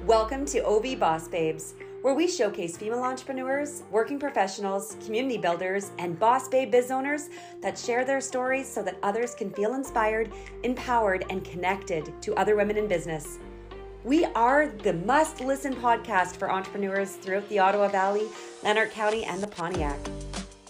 Welcome to OV Boss Babes, where we showcase female entrepreneurs, working professionals, community builders, and boss babe biz owners that share their stories so that others can feel inspired, empowered, and connected to other women in business. We are the must listen podcast for entrepreneurs throughout the Ottawa Valley, Lanark County, and the Pontiac.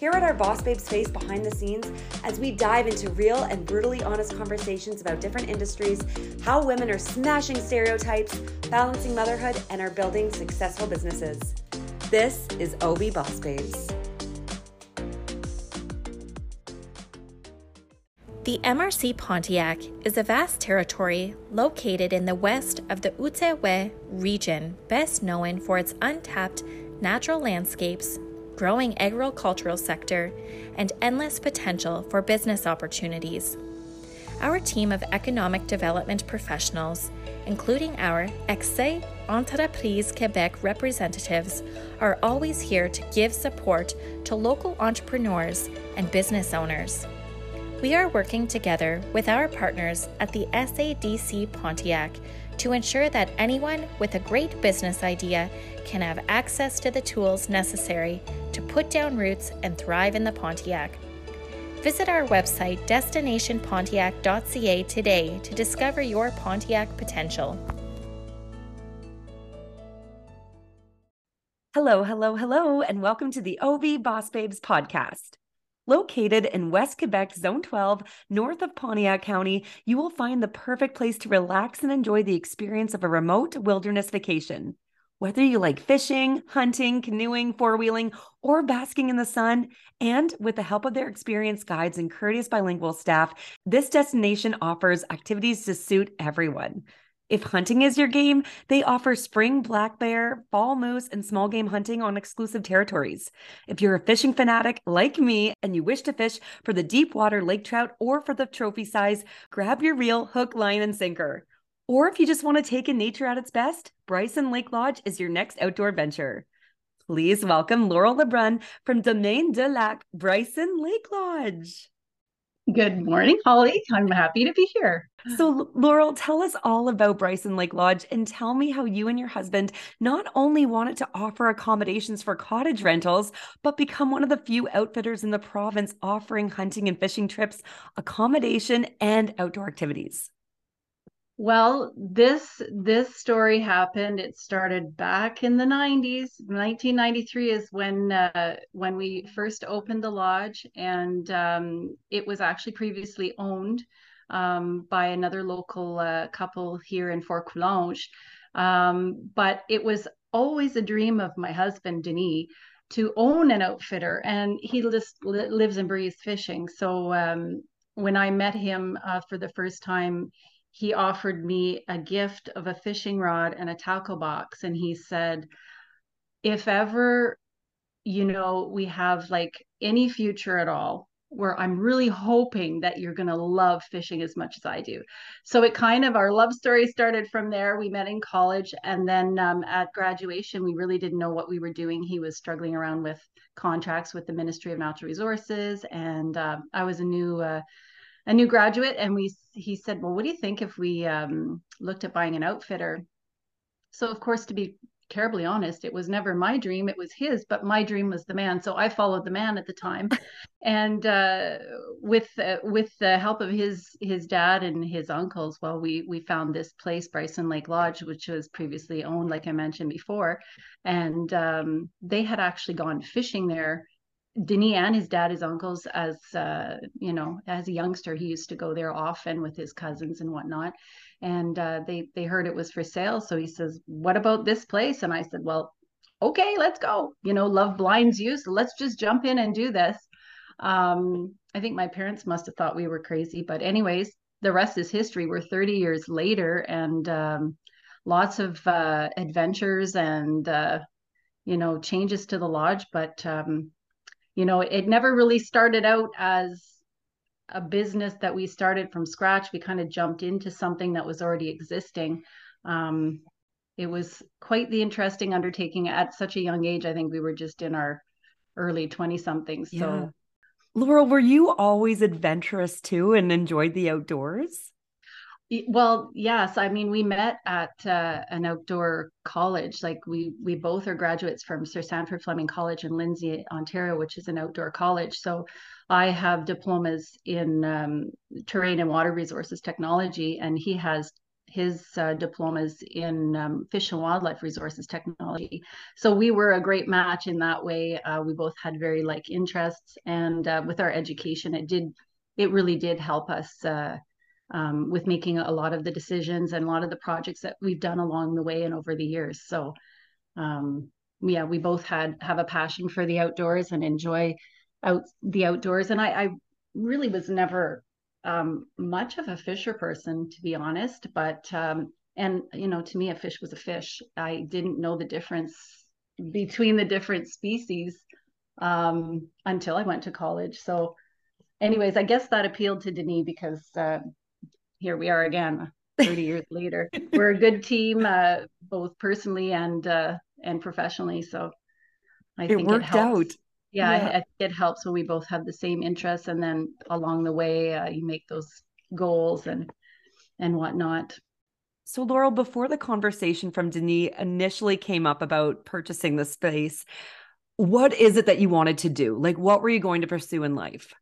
Here at our Boss Babes space behind the scenes, as we dive into real and brutally honest conversations about different industries, how women are smashing stereotypes, balancing motherhood, and are building successful businesses. This is OV Boss Babes. The MRC Pontiac is a vast territory located in the west of the Outaouais region, best known for its untapped natural landscapes, growing agricultural sector, and endless potential for business opportunities. Our team of economic development professionals, including our Accès entreprise Québec representatives, are always here to give support to local entrepreneurs and business owners. We are working together with our partners at the SADC Pontiac to ensure that anyone with a great business idea can have access to the tools necessary to put down roots and thrive in the Pontiac. Visit our website destinationpontiac.ca today to discover your Pontiac potential. Hello, hello, hello, and welcome to the OV Boss Babes podcast. Located in West Quebec, Zone 12, north of Pontiac County, you will find the perfect place to relax and enjoy the experience of a remote wilderness vacation. Whether you like fishing, hunting, canoeing, four wheeling, or basking in the sun, and with the help of their experienced guides and courteous bilingual staff, this destination offers activities to suit everyone. If hunting is your game, they offer spring black bear, fall moose, and small game hunting on exclusive territories. If you're a fishing fanatic like me and you wish to fish for the deep water lake trout or for the trophy size, grab your reel, hook, line, and sinker. Or if you just want to take in nature at its best, Bryson Lake Lodge is your next outdoor venture. Please welcome Laurel LeBrun from Domaine du Lac, Bryson Lake Lodge. Good morning, Holly. I'm happy to be here. So, Laurel, tell us all about Bryson Lake Lodge and tell me how you and your husband not only wanted to offer accommodations for cottage rentals, but become one of the few outfitters in the province offering hunting and fishing trips, accommodation, and outdoor activities. Well, this this story happened. It started back in the 90s. 1993 is when uh, when we first opened the lodge, and um, it was actually previously owned um, by another local uh, couple here in Fort Coulonge. Um, but it was always a dream of my husband, Denis, to own an outfitter, and he just li- lives and breathes fishing. So um, when I met him uh, for the first time he offered me a gift of a fishing rod and a tackle box. And he said if ever you know we have like any future at all where i'm really hoping that you're going to love fishing as much as i do. So it kind of our love story started from there. We met in college and then um, at graduation we really didn't know what we were doing. He was struggling around with contracts with the ministry of natural resources and uh, i was a new uh, a new graduate and we he said well what do you think if we um, looked at buying an outfitter? So of course to be terribly honest it was never my dream it was his but my dream was the man. So i followed the man at the time. And uh, with uh, with the help of his his dad and his uncles well we we found this place bryson lake lodge which was previously owned like i mentioned before. And um, they had actually gone fishing there Denis and his dad, his uncles, as uh, you know, as a youngster, he used to go there often with his cousins and whatnot. And uh, they they heard it was for sale, so he says, "What about this place?" And I said, "Well, okay, let's go. You know, love blinds you, so let's just jump in and do this." Um, I think my parents must have thought we were crazy, but anyways, the rest is history. We're 30 years later, and um, lots of uh, adventures and uh, you know changes to the lodge, but um, you know it never really started out as a business that we started from scratch. We kind of jumped into something that was already existing. Um, it was quite the interesting undertaking at such a young age. I think we were just in our early 20 somethings so yeah. laurel were you always adventurous too and enjoyed the outdoors Well, yes. I mean, we met at uh, an outdoor college. Like we we both are graduates from Sir Sandford Fleming College in Lindsay, Ontario, which is an outdoor college. So I have diplomas in um, terrain and water resources technology, and he has his uh, diplomas in um, fish and wildlife resources technology. So we were a great match in that way. Uh, we both had very like interests, and uh, with our education, it did it really did help us uh, um, with making a lot of the decisions and a lot of the projects that we've done along the way and over the years. So, um, yeah, we both had have a passion for the outdoors and enjoy out the outdoors. And I, I really was never um, much of a fisher person, to be honest. But um, and you know, to me, a fish was a fish. I didn't know the difference between the different species um, until I went to college. So, anyways, I guess that appealed to Denis because uh, here we are again 30 years later. We're a good team uh, both personally and uh, and professionally so i it think worked it out. Yeah, yeah. I, I, think it helps when we both have the same interests and then along the way uh, you make those goals and and whatnot. So laurel before the conversation from denis initially came up about purchasing the space what is it that you wanted to do? Like what were you going to pursue in life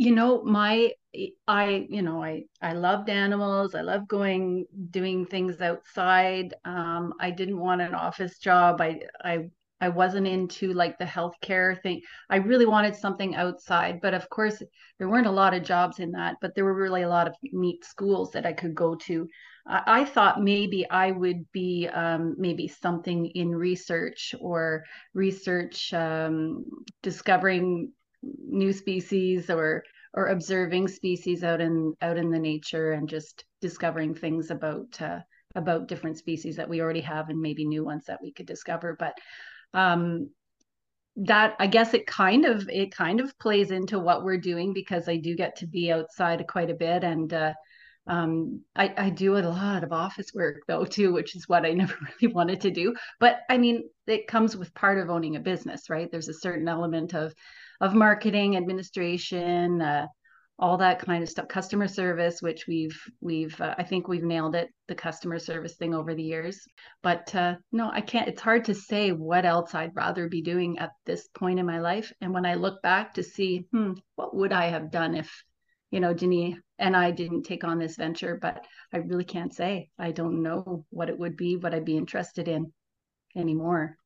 you know my i you know i i loved animals. I love going doing things outside. Um i didn't want an office job. I i i wasn't into like the healthcare thing. I really wanted something outside but of course there weren't a lot of jobs in that but there were really a lot of neat schools that i could go to. I, I thought maybe i would be um, maybe something in research or research um, discovering new species or or observing species out in out in the nature and just discovering things about uh, about different species that we already have and maybe new ones that we could discover but um that i guess it kind of it kind of plays into what we're doing because i do get to be outside quite a bit and uh, um, I, I do a lot of office work though too, which is what I never really wanted to do. But I mean, it comes with part of owning a business, right? There's a certain element of of marketing, administration, uh, all that kind of stuff, customer service, which we've we've uh, I think we've nailed it, the customer service thing over the years. But uh, no, I can't. It's hard to say what else I'd rather be doing at this point in my life. And when I look back to see, hmm, what would I have done if, you know, Denis and I didn't take on this venture? But I really can't say. I don't know what it would be, what I'd be interested in anymore.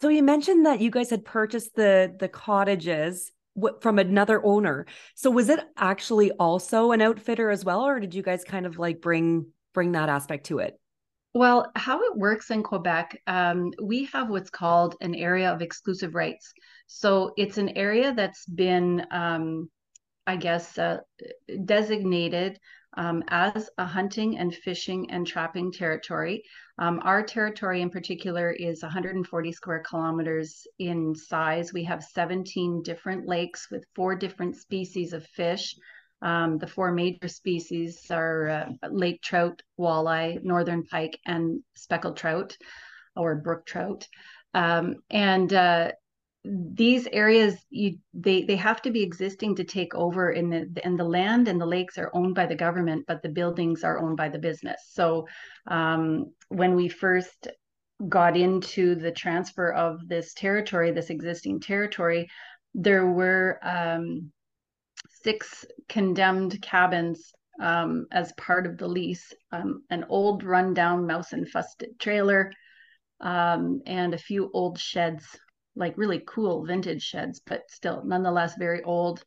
So you mentioned that you guys had purchased the the cottages from another owner. So was it actually also an outfitter as well, or did you guys kind of like bring bring that aspect to it? Well, how it works in Quebec, um, we have what's called an area of exclusive rights. So it's an area that's been, um, I guess, uh, designated um, as a hunting and fishing and trapping territory. Um, our territory in particular is 140 square kilometers in size. We have 17 different lakes with four different species of fish. Um, the four major species are uh, lake trout, walleye, northern pike, and speckled trout or brook trout. Um, and uh, these areas you they they have to be existing to take over in the and the land and the lakes are owned by the government but the buildings are owned by the business. So um, when we first got into the transfer of this territory this existing territory there were um, six condemned cabins um, as part of the lease um, an old rundown mouse infested trailer um, and a few old sheds like really cool vintage sheds, but still nonetheless very old.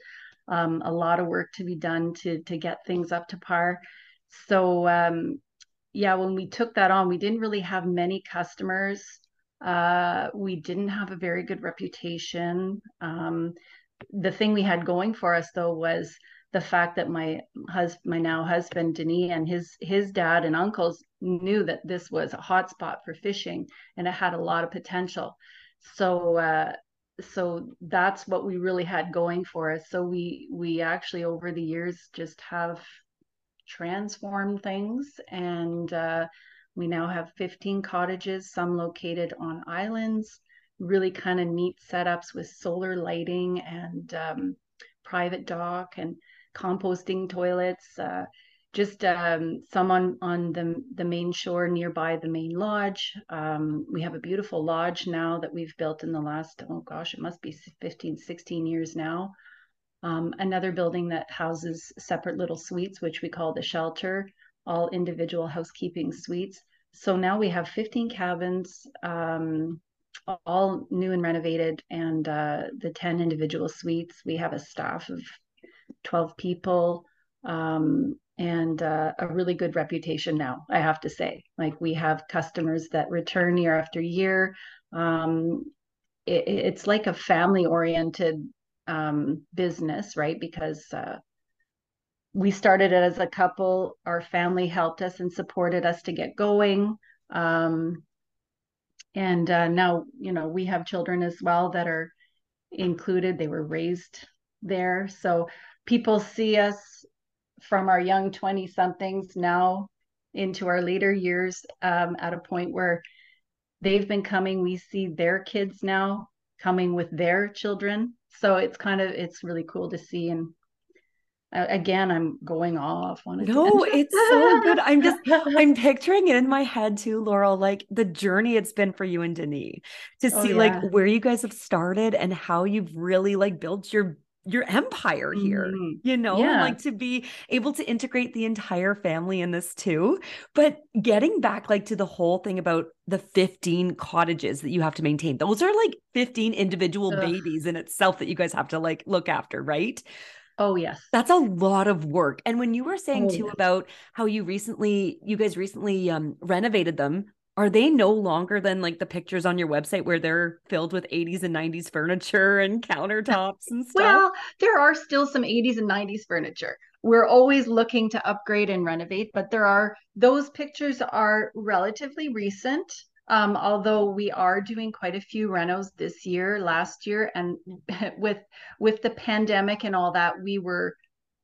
Um, a lot of work to be done to to get things up to par. So um, yeah, when we took that on, we didn't really have many customers. Uh, we didn't have a very good reputation. Um, the thing we had going for us though was the fact that my husband, my now husband Denis, and his his dad and uncles knew that this was a hotspot for fishing, and it had a lot of potential so uh, so that's what we really had going for us. So we we actually over the years just have transformed things and uh, we now have 15 cottages some located on islands really kind of neat setups with solar lighting and um, private dock and composting toilets uh, just um, some on on the the main shore nearby the main lodge. Um, we have a beautiful lodge now that we've built in the last oh gosh, it must be 15, 16 years now. Um, another building that houses separate little suites, which we call the shelter, all individual housekeeping suites. So now we have 15 cabins, um, all new and renovated, and uh, the 10 individual suites. We have a staff of 12 people. Um, and uh, a really good reputation now i have to say. Like we have customers that return year after year. Um, it, it's like a family oriented um, business right? Because uh, we started it as a couple. Our family helped us and supported us to get going. Um, and uh, now you know we have children as well that are included. They were raised there. So people see us from our young 20 somethings now into our later years um, at a point where they've been coming we see their kids now coming with their children. So it's kind of it's really cool to see. And uh, again i'm going off on it no it's so good. I'm just i'm picturing it in my head too laurel like the journey it's been for you and denis to oh, see oh, yeah. like where you guys have started and how you've really like built your your empire here, mm-hmm. you know, yeah. like to be able to integrate the entire family in this too. But getting back like to the whole thing about the 15 cottages that you have to maintain, those are like 15 individual Ugh. babies in itself that you guys have to like look after, right? Oh, yes. That's a lot of work. And when you were saying oh, too yes. about how you recently, you guys recently um, renovated them, are they no longer than like the pictures on your website where they're filled with 80s and 90s furniture and countertops and stuff? Well, there are still some 80s and 90s furniture. We're always looking to upgrade and renovate, but there are those pictures are relatively recent. Um, although we are doing quite a few renos this year, last year, and with with the pandemic and all that, we were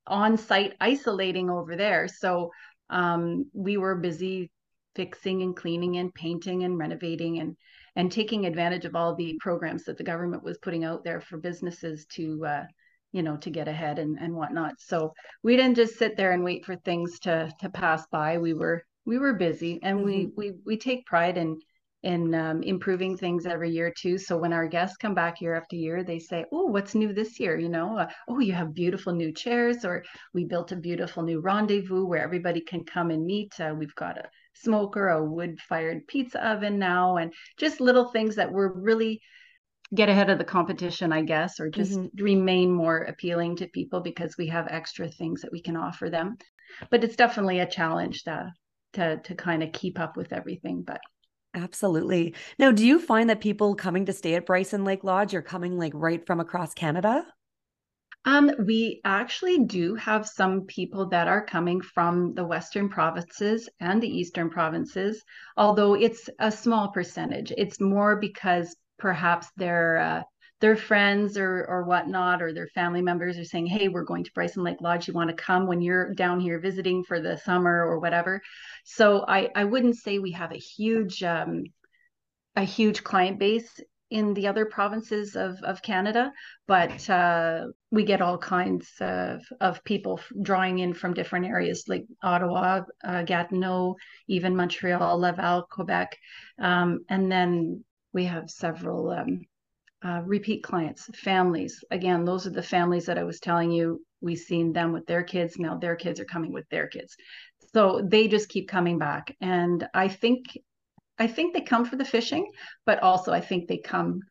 on site isolating over there. So um, we were busy fixing and cleaning and painting and renovating and and taking advantage of all the programs that the government was putting out there for businesses to uh, you know to get ahead and and whatnot so we didn't just sit there and wait for things to to pass by we were we were busy and mm-hmm. we we we take pride in in um, improving things every year too. So when our guests come back year after year, they say, "Oh, what's new this year?" You know, uh, "Oh, you have beautiful new chairs," or "We built a beautiful new rendezvous where everybody can come and meet." Uh, we've got a smoker, a wood-fired pizza oven now, and just little things that were really get ahead of the competition, I guess, or just mm-hmm. remain more appealing to people because we have extra things that we can offer them. But it's definitely a challenge to to to kind of keep up with everything, but Absolutely. Now, do you find that people coming to stay at Bryson Lake Lodge are coming like right from across Canada? Um, we actually do have some people that are coming from the Western provinces and the Eastern provinces, although it's a small percentage. It's more because perhaps they're uh, their friends or or whatnot or their family members are saying hey we're going to bryson lake lodge you want to come when you're down here visiting for the summer or whatever so i i wouldn't say we have a huge um, a huge client base in the other provinces of, of Canada, but uh, we get all kinds of, of people drawing in from different areas like Ottawa, uh, Gatineau, even Montreal, Laval, Quebec. Um, and then we have several um, uh, repeat clients, families. Again, those are the families that I was telling you. We've seen them with their kids. Now their kids are coming with their kids. So they just keep coming back. And I think, I think they come for the fishing, but also I think they come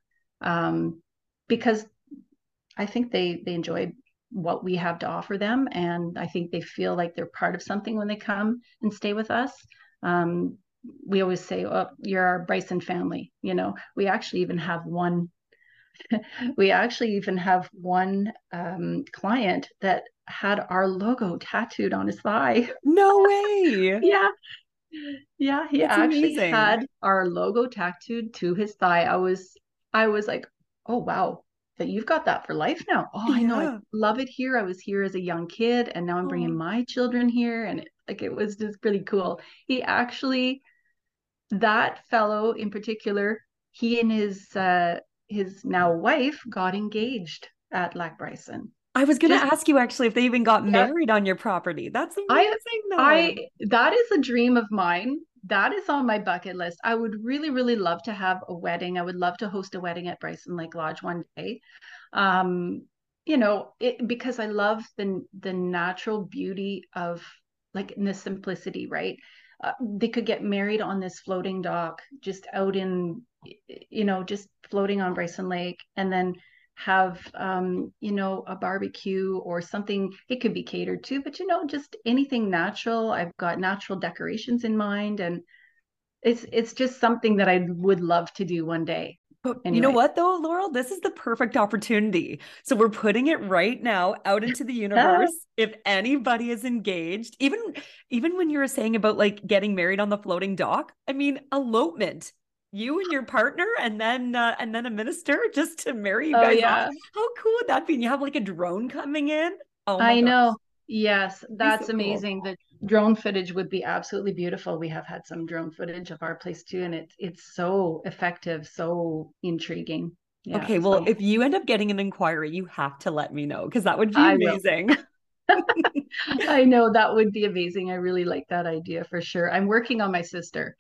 um, because I think they they enjoy what we have to offer them, and I think they feel like they're part of something when they come and stay with us. Um, we always say, "Oh, you're our Bryson family." You know, we actually even have one we actually even have one um, client that had our logo tattooed on his thigh. No way. yeah. Yeah, he That's actually amazing. had our logo tattooed to his thigh. I was I was like, "Oh wow, that you've got that for life now." Oh, I know. I love it here. I was here as a young kid and now I'm bringing oh. my children here and it, like it was just really cool. He actually that fellow in particular, he and his uh his now wife got engaged at Lac Bryson. I was going to ask you actually if they even got yeah. married on your property. That's amazing. I, I that is a dream of mine. That is on my bucket list. I would really, really love to have a wedding. I would love to host a wedding at Bryson Lake Lodge one day. Um, you know, it, because I love the the natural beauty of like in the simplicity, right? Uh, they could get married on this floating dock, just out in, you know, just floating on Bryson Lake, and then have um, you know a barbecue or something it could be catered to but you know just anything natural. I've got natural decorations in mind and it's it's just something that i would love to do one day but anyway. you know what though laurel? This is the perfect opportunity. So we're putting it right now out into the universe. If anybody is engaged even even when you were saying about like getting married on the floating dock i mean elopement you and your partner and then uh, and then a minister just to marry you oh, guys yeah. Off. How cool would that be? And you have like a drone coming in. Oh I gosh. know. Yes, that's so amazing. Cool. The drone footage would be absolutely beautiful. We have had some drone footage of our place too, and it's it's so effective, so intriguing. Yeah, okay, well, so. if you end up getting an inquiry, you have to let me know because that would be amazing. I know that would be amazing. I really like that idea for sure. I'm working on my sister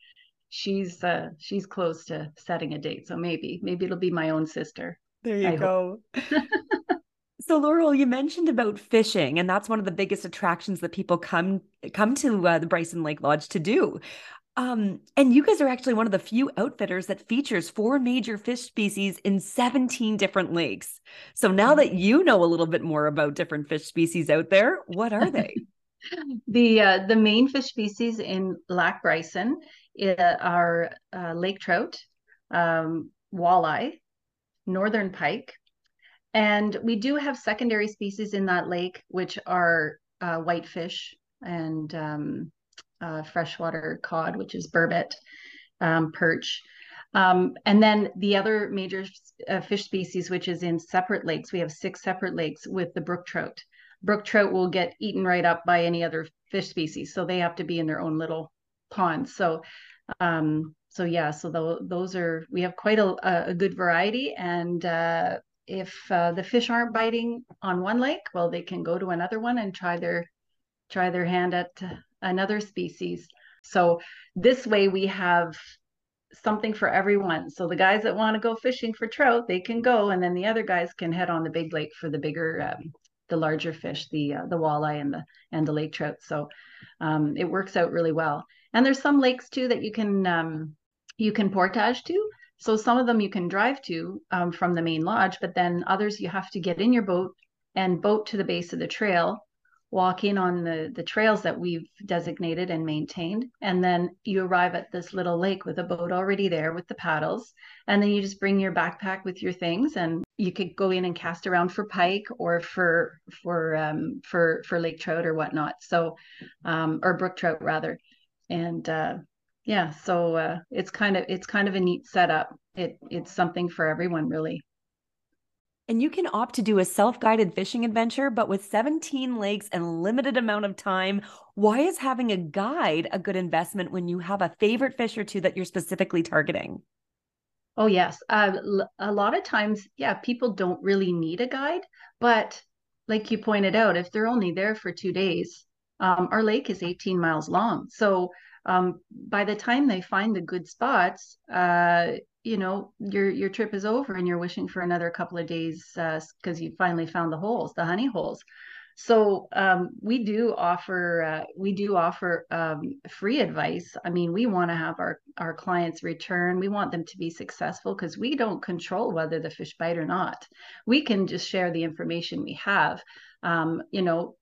she's uh she's close to setting a date so maybe maybe it'll be my own sister there you I go so laurel you mentioned about fishing and that's one of the biggest attractions that people come come to uh, the bryson lake lodge to do um, and you guys are actually one of the few outfitters that features four major fish species in 17 different lakes. So now that you know a little bit more about different fish species out there, what are they? the uh, the main fish species in Lac Bryson are uh, lake trout, um, walleye, northern pike, and we do have secondary species in that lake, which are uh, whitefish and um, uh, freshwater cod, which is burbot, um, perch. Um, and then the other major uh, fish species, which is in separate lakes, we have six separate lakes with the brook trout. Brook trout will get eaten right up by any other fish species, so they have to be in their own little ponds. So um, so yeah, so the, those are we have quite a, a good variety, and uh, if uh, the fish aren't biting on one lake, well, they can go to another one and try their try their hand at another species. So this way we have something for everyone. So the guys that want to go fishing for trout, they can go, and then the other guys can head on the big lake for the bigger, um, the larger fish, the uh, the walleye and the and the lake trout. So um, it works out really well. And there's some lakes too that you can um, you can portage to. So some of them you can drive to um, from the main lodge, but then others you have to get in your boat and boat to the base of the trail, walk in on the the trails that we've designated and maintained, and then you arrive at this little lake with a boat already there with the paddles, and then you just bring your backpack with your things, and you could go in and cast around for pike or for for um, for for lake trout or whatnot. So um, or brook trout rather and uh, yeah, so uh, it's kind of it's kind of a neat setup. It it's something for everyone really. And you can opt to do a self-guided fishing adventure, but with 17 lakes and limited amount of time, why is having a guide a good investment when you have a favorite fish or two that you're specifically targeting? Oh yes, uh, a lot of times, yeah, people don't really need a guide, but like you pointed out, if they're only there for two days, um, our lake is 18 miles long. So um, by the time they find the good spots, uh, you know, your your trip is over and you're wishing for another couple of days because uh, you finally found the holes, the honey holes. So um, we do offer uh, we do offer um, free advice. I mean, we want to have our our clients return. We want them to be successful because we don't control whether the fish bite or not. We can just share the information we have. Um, you know,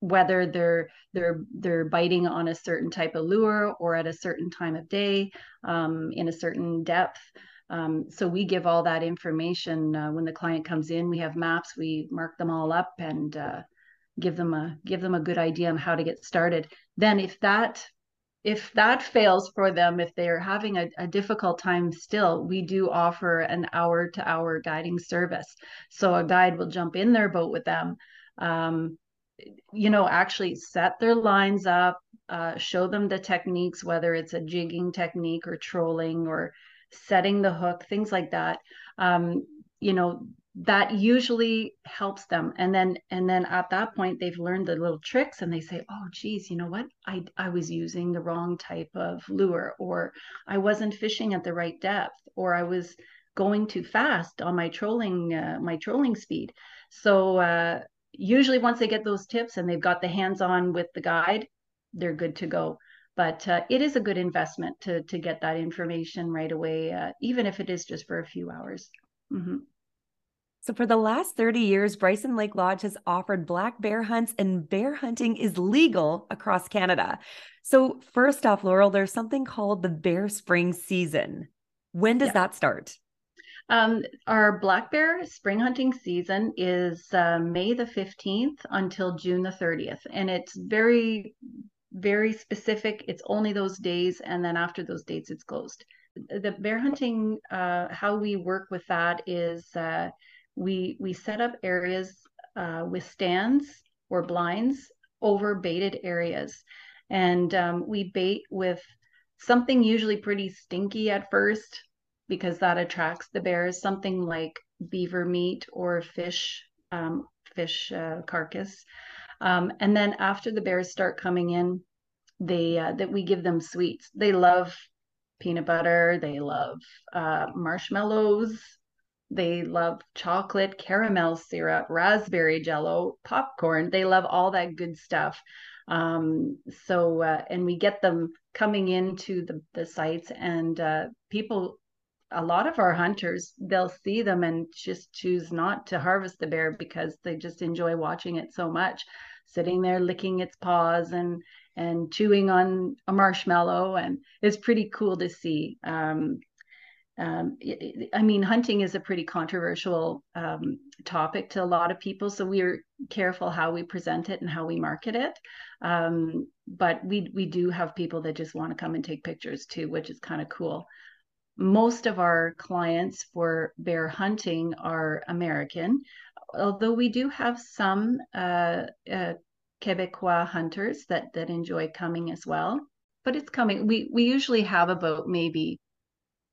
whether they're they're they're biting on a certain type of lure or at a certain time of day um, in a certain depth. Um, so we give all that information uh, when the client comes in. We have maps. We mark them all up and uh, give them a give them a good idea on how to get started. Then if that if that fails for them if they're having a, a difficult time still we do offer an hour to hour guiding service. So a guide will jump in their boat with them um, you know, actually set their lines up, uh, show them the techniques, whether it's a jigging technique or trolling or setting the hook, things like that. Um, you know, that usually helps them. And then and then at that point they've learned the little tricks and they say oh geez you know what? I i was using the wrong type of lure or i wasn't fishing at the right depth or i was going too fast on my trolling uh, my trolling speed. So uh, usually once they get those tips and they've got the hands on with the guide they're good to go but uh, it is a good investment to to get that information right away uh, even if it is just for a few hours mm-hmm. So, for the last 30 years, Bryson Lake Lodge has offered black bear hunts, and bear hunting is legal across Canada. So, first off, Laurel, there's something called the Bear Spring season. When does yeah. that start? Um, our black bear spring hunting season is uh, May the 15th until June the 30th. And it's very, very specific. It's only those days. And then after those dates, it's closed. The bear hunting, uh, how we work with that is uh, we we set up areas uh, with stands or blinds over baited areas, and um, we bait with something usually pretty stinky at first because that attracts the bears. Something like beaver meat or fish um, fish uh, carcass, um, and then after the bears start coming in, they uh, that we give them sweets. They love peanut butter. They love uh, marshmallows. They love chocolate, caramel syrup, raspberry jello, popcorn. They love all that good stuff. Um, so, uh, and we get them coming into the, the sites, and uh, people, a lot of our hunters, they'll see them and just choose not to harvest the bear because they just enjoy watching it so much, sitting there licking its paws and and chewing on a marshmallow, and it's pretty cool to see. Um, um, I mean, hunting is a pretty controversial um, topic to a lot of people, so we're careful how we present it and how we market it. Um, but we we do have people that just want to come and take pictures too, which is kind of cool. Most of our clients for bear hunting are American, although we do have some uh, uh, Quebecois hunters that that enjoy coming as well. But it's coming. We we usually have about maybe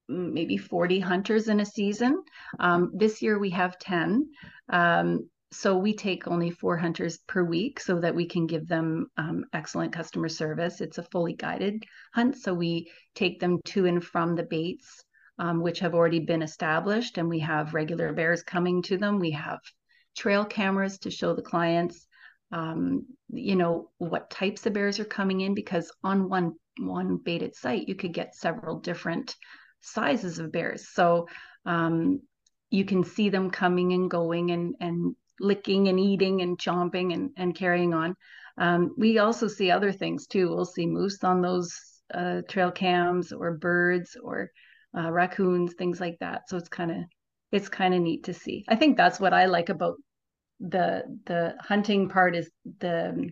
maybe 40 hunters in a season. Um, this year we have 10. Um, so we take only four hunters per week so that we can give them um, excellent customer service. It's a fully guided hunt. So we take them to and from the baits, um, which have already been established, and we have regular bears coming to them. We have trail cameras to show the clients um, you know what types of bears are coming in because on one one baited site you could get several different sizes of bears. So um, you can see them coming and going and, and licking and eating and chomping and, and carrying on. Um, we also see other things too. We'll see moose on those uh, trail cams or birds or uh, raccoons, things like that. So it's kind of it's kind of neat to see. I think that's what I like about the the hunting part is the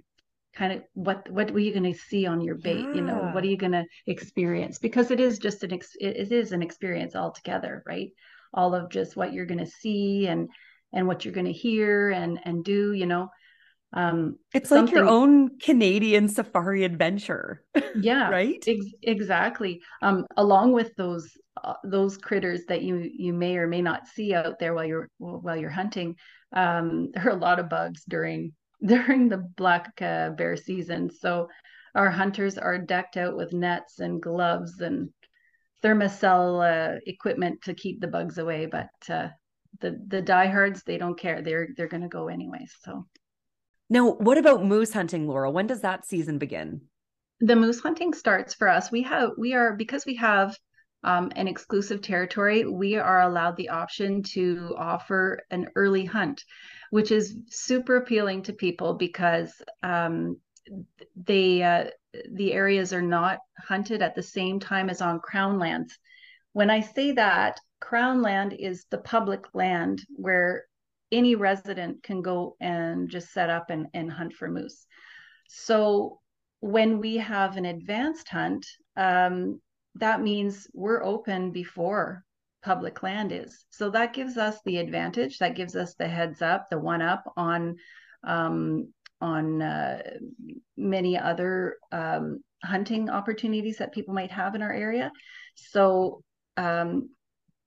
kind of what what were you going to see on your bait yeah. you know what are you going to experience because it is just an ex- it is an experience altogether right all of just what you're going to see and and what you're going to hear and and do you know um it's like your own canadian safari adventure yeah right ex- exactly um along with those uh, those critters that you you may or may not see out there while you're while you're hunting um there are a lot of bugs during during the black uh, bear season. So our hunters are decked out with nets and gloves and Thermacell uh, equipment to keep the bugs away. But uh, the the diehards, they don't care. They're they're going to go anyway. So now, what about moose hunting, Laurel? When does that season begin? The moose hunting starts for us. We have we are because we have um, an exclusive territory. We are allowed the option to offer an early hunt which is super appealing to people because um, they uh, the areas are not hunted at the same time as on crown lands. When I say that, crown land is the public land where any resident can go and just set up and, and hunt for moose. So when we have an advanced hunt, um, that means we're open before public land is. So that gives us the advantage. That gives us the heads up, the one up on um, on uh, many other um, hunting opportunities that people might have in our area. So um,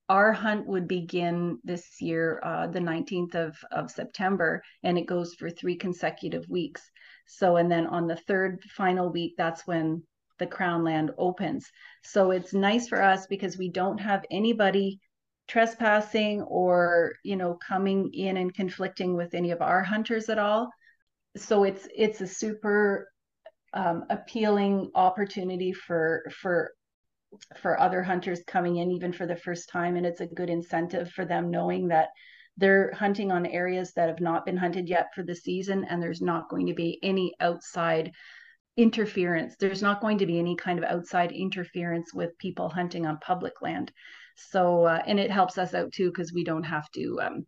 our hunt would begin this year, uh, the 19th of, of September, and it goes for three consecutive weeks. So, and then on the third final week, that's when the Crown land opens. So it's nice for us because we don't have anybody trespassing or, you know, coming in and conflicting with any of our hunters at all. So it's it's a super um, appealing opportunity for for for other hunters coming in even for the first time and it's a good incentive for them knowing that they're hunting on areas that have not been hunted yet for the season and there's not going to be any outside interference. There's not going to be any kind of outside interference with people hunting on public land. So uh, and it helps us out too because we don't have to um,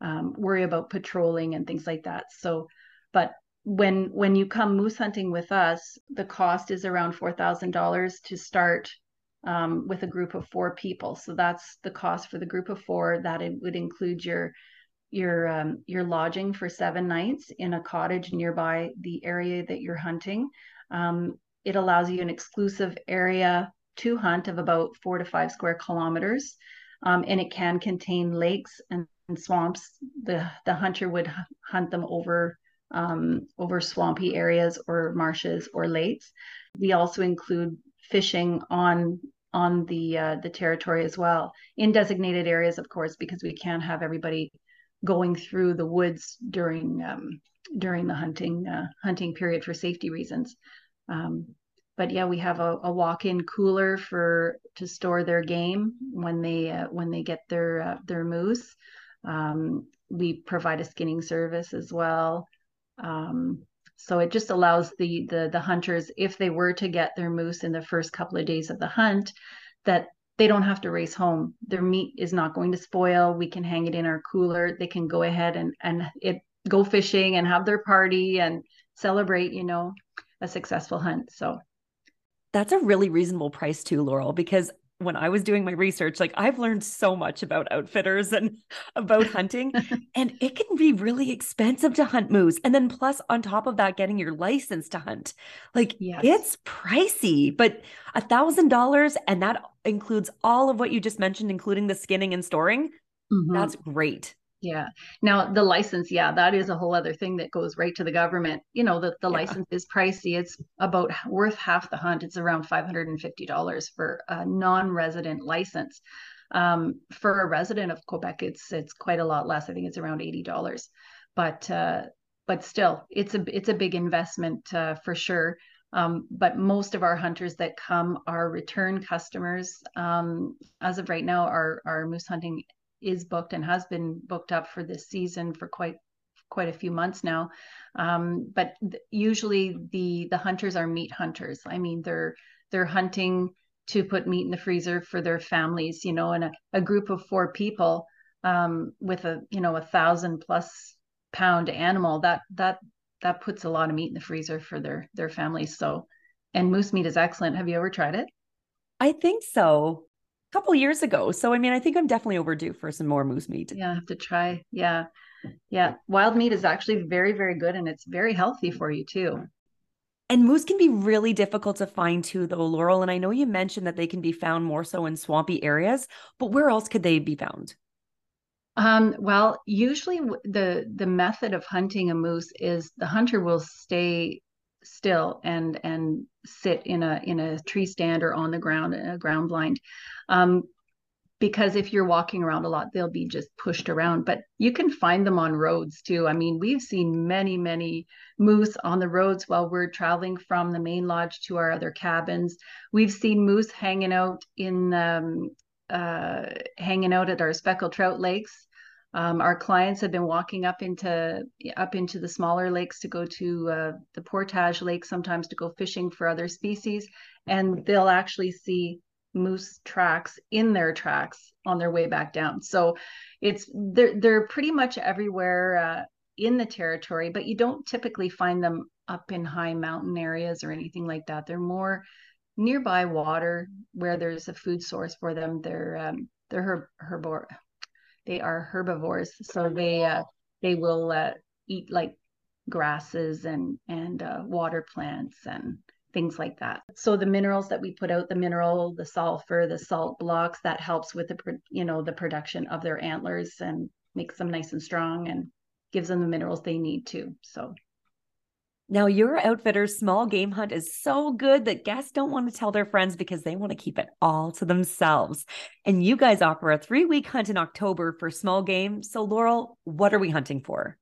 um, worry about patrolling and things like that. So but when when you come moose hunting with us the cost is around $4000 to start um, with a group of four people. So that's the cost for the group of four. That it would include your your um, your lodging for seven nights in a cottage nearby the area that you're hunting. Um, it allows you an exclusive area to hunt of about four to five square kilometers, um, and it can contain lakes and, and, swamps. The the hunter would hunt them over um, over swampy areas or marshes or lakes. We also include fishing on on the uh, the territory as well in designated areas of course because we can't have everybody going through the woods during um, during the hunting uh, hunting period for safety reasons. Um, but yeah we have a, a, walk-in cooler for to store their game when they uh, when they get their uh, their moose. Um, we provide a skinning service as well. Um, so it just allows the the the hunters, if they were to get their moose in the first couple of days of the hunt, that they don't have to race home. Their meat is not going to spoil. We can hang it in our cooler. They can go ahead and and it go fishing and have their party and celebrate, you know, a successful hunt. So that's a really reasonable price too, Laurel, because when I was doing my research, like I've learned so much about outfitters and about hunting, and it can be really expensive to hunt moose. And then, plus, on top of that, getting your license to hunt, like yes. it's pricey, but a thousand dollars, and that includes all of what you just mentioned, including the skinning and storing. Mm-hmm. That's great. Yeah. Now the license, yeah, that is a whole other thing that goes right to the government. You know, that the yeah. license is pricey. It's about worth half the hunt. It's around $550 for a non-resident license. Um, for a resident of Quebec, it's it's quite a lot less. I think it's around $80. But uh, but still, it's a it's a big investment uh, for sure. Um, but most of our hunters that come are return customers. Um, as of right now, our our moose hunting is booked and has been booked up for this season for quite quite a few months now. Um, but th- usually the the hunters are meat hunters. I mean, they're they're hunting to put meat in the freezer for their families. You know, and a, a group of four people um, with a you know a thousand plus pound animal that that that puts a lot of meat in the freezer for their their families. So, and moose meat is excellent. Have you ever tried it? I think so couple years ago. So I mean, I think I'm definitely overdue for some more moose meat. Yeah, I have to try. Yeah. Yeah. Wild meat is actually very, very good and it's very healthy for you too. And moose can be really difficult to find too, though, Laurel. And I know you mentioned that they can be found more so in swampy areas, but where else could they be found? Um, well, usually the the method of hunting a moose is the hunter will stay still and and sit in a in a tree stand or on the ground a ground blind. Um, because if you're walking around a lot they'll be just pushed around but you can find them on roads too. I mean we've seen many many moose on the roads while we're traveling from the main lodge to our other cabins. We've seen moose hanging out in um, uh, hanging out at our speckled trout lakes um, our clients have been walking up into up into the smaller lakes to go to uh, the portage lake sometimes to go fishing for other species, and they'll actually see moose tracks in their tracks on their way back down. So it's they're they're pretty much everywhere uh, in the territory, but you don't typically find them up in high mountain areas or anything like that. They're more nearby water where there's a food source for them. They're um, they're herb, herbor they are herbivores, so they uh, they will uh, eat like grasses and and uh, water plants and things like that. So the minerals that we put out, the mineral, the sulfur, the salt blocks, that helps with the you know the production of their antlers and makes them nice and strong and gives them the minerals they need to. So now, your outfitter's small game hunt is so good that guests don't want to tell their friends because they want to keep it all to themselves. And you guys offer a three week hunt in October for small game. So, Laurel, what are we hunting for?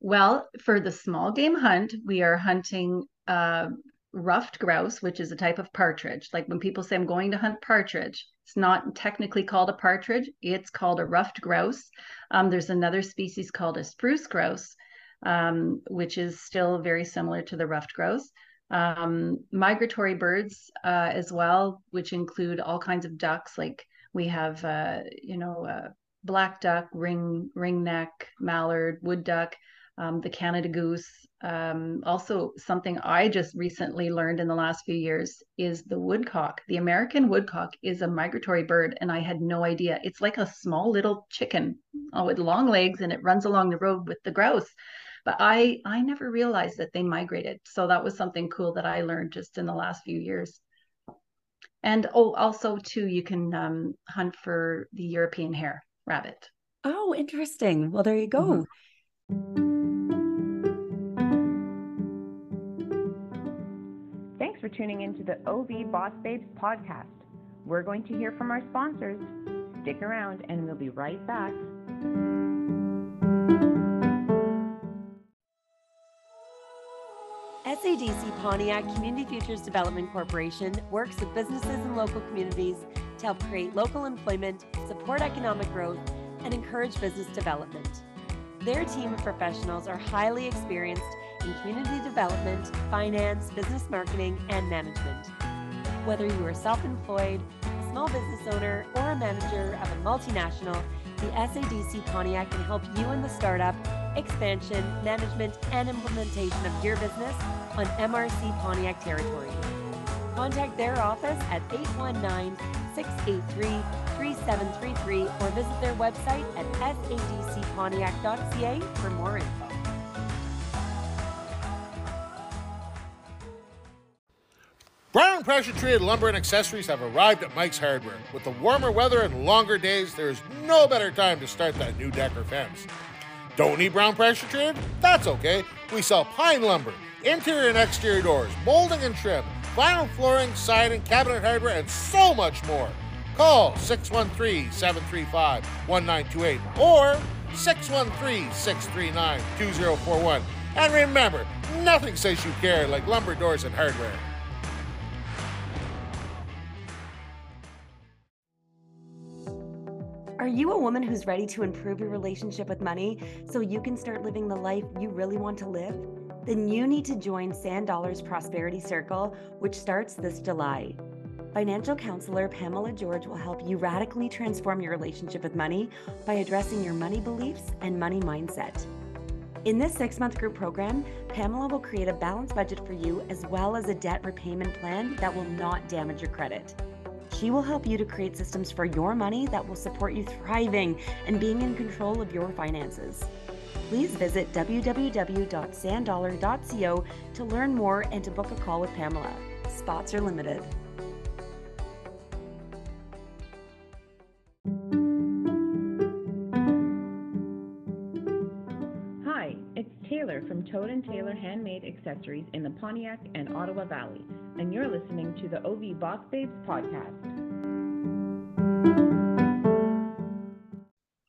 Well, for the small game hunt, we are hunting uh, ruffed grouse, which is a type of partridge. Like when people say, I'm going to hunt partridge, it's not technically called a partridge, it's called a ruffed grouse. Um, there's another species called a spruce grouse um, which is still very similar to the ruffed grouse. Um, migratory birds uh, as well, which include all kinds of ducks. Like we have, uh, you know, uh, black duck, ring ringneck, mallard, wood duck, um, the Canada goose. Um, also, something I just recently learned in the last few years is the woodcock. The American woodcock is a migratory bird, and I had no idea. It's like a small little chicken oh, with long legs, and it runs along the road with the grouse but i i never realized that they migrated so that was something cool that i learned just in the last few years and oh also too you can um, hunt for the european hare rabbit oh interesting well there you go mm-hmm. Thanks for tuning into the OV Boss Babes podcast. We're going to hear from our sponsors. Stick around and we'll be right back. SADC Pontiac Community Futures Development Corporation works with businesses and local communities to help create local employment, support economic growth, and encourage business development. Their team of professionals are highly experienced in community development, finance, business marketing, and management. Whether you are self employed, a small business owner, or a manager of a multinational, the SADC Pontiac can help you in the startup expansion, management, and implementation of your business on MRC Pontiac territory. Contact their office at 819 683 3733 or visit their website at sadcpontiac.ca for more info. Brown pressure treated lumber and accessories have arrived at Mike's Hardware. With the warmer weather and longer days, there is no better time to start that new deck or fence. Don't need brown pressure treated? That's okay. We sell pine lumber, interior and exterior doors, molding and trim, vinyl flooring, siding, cabinet hardware, and so much more. Call 613 735 1928 or 613 639 2041. And remember, nothing says you care like lumber doors and hardware. Are you a woman who's ready to improve your relationship with money so you can start living the life you really want to live? Then you need to join Sand Dollars Prosperity Circle, which starts this July. Financial counselor Pamela George will help you radically transform your relationship with money by addressing your money beliefs and money mindset. In this six month group program, Pamela will create a balanced budget for you as well as a debt repayment plan that will not damage your credit. She will help you to create systems for your money that will support you thriving and being in control of your finances. Please visit www.sanddollar.co to learn more and to book a call with Pamela. Spots are limited. It's Taylor from Toad and Taylor Handmade Accessories in the Pontiac and Ottawa Valley and you're listening to the OV Boss Babes podcast.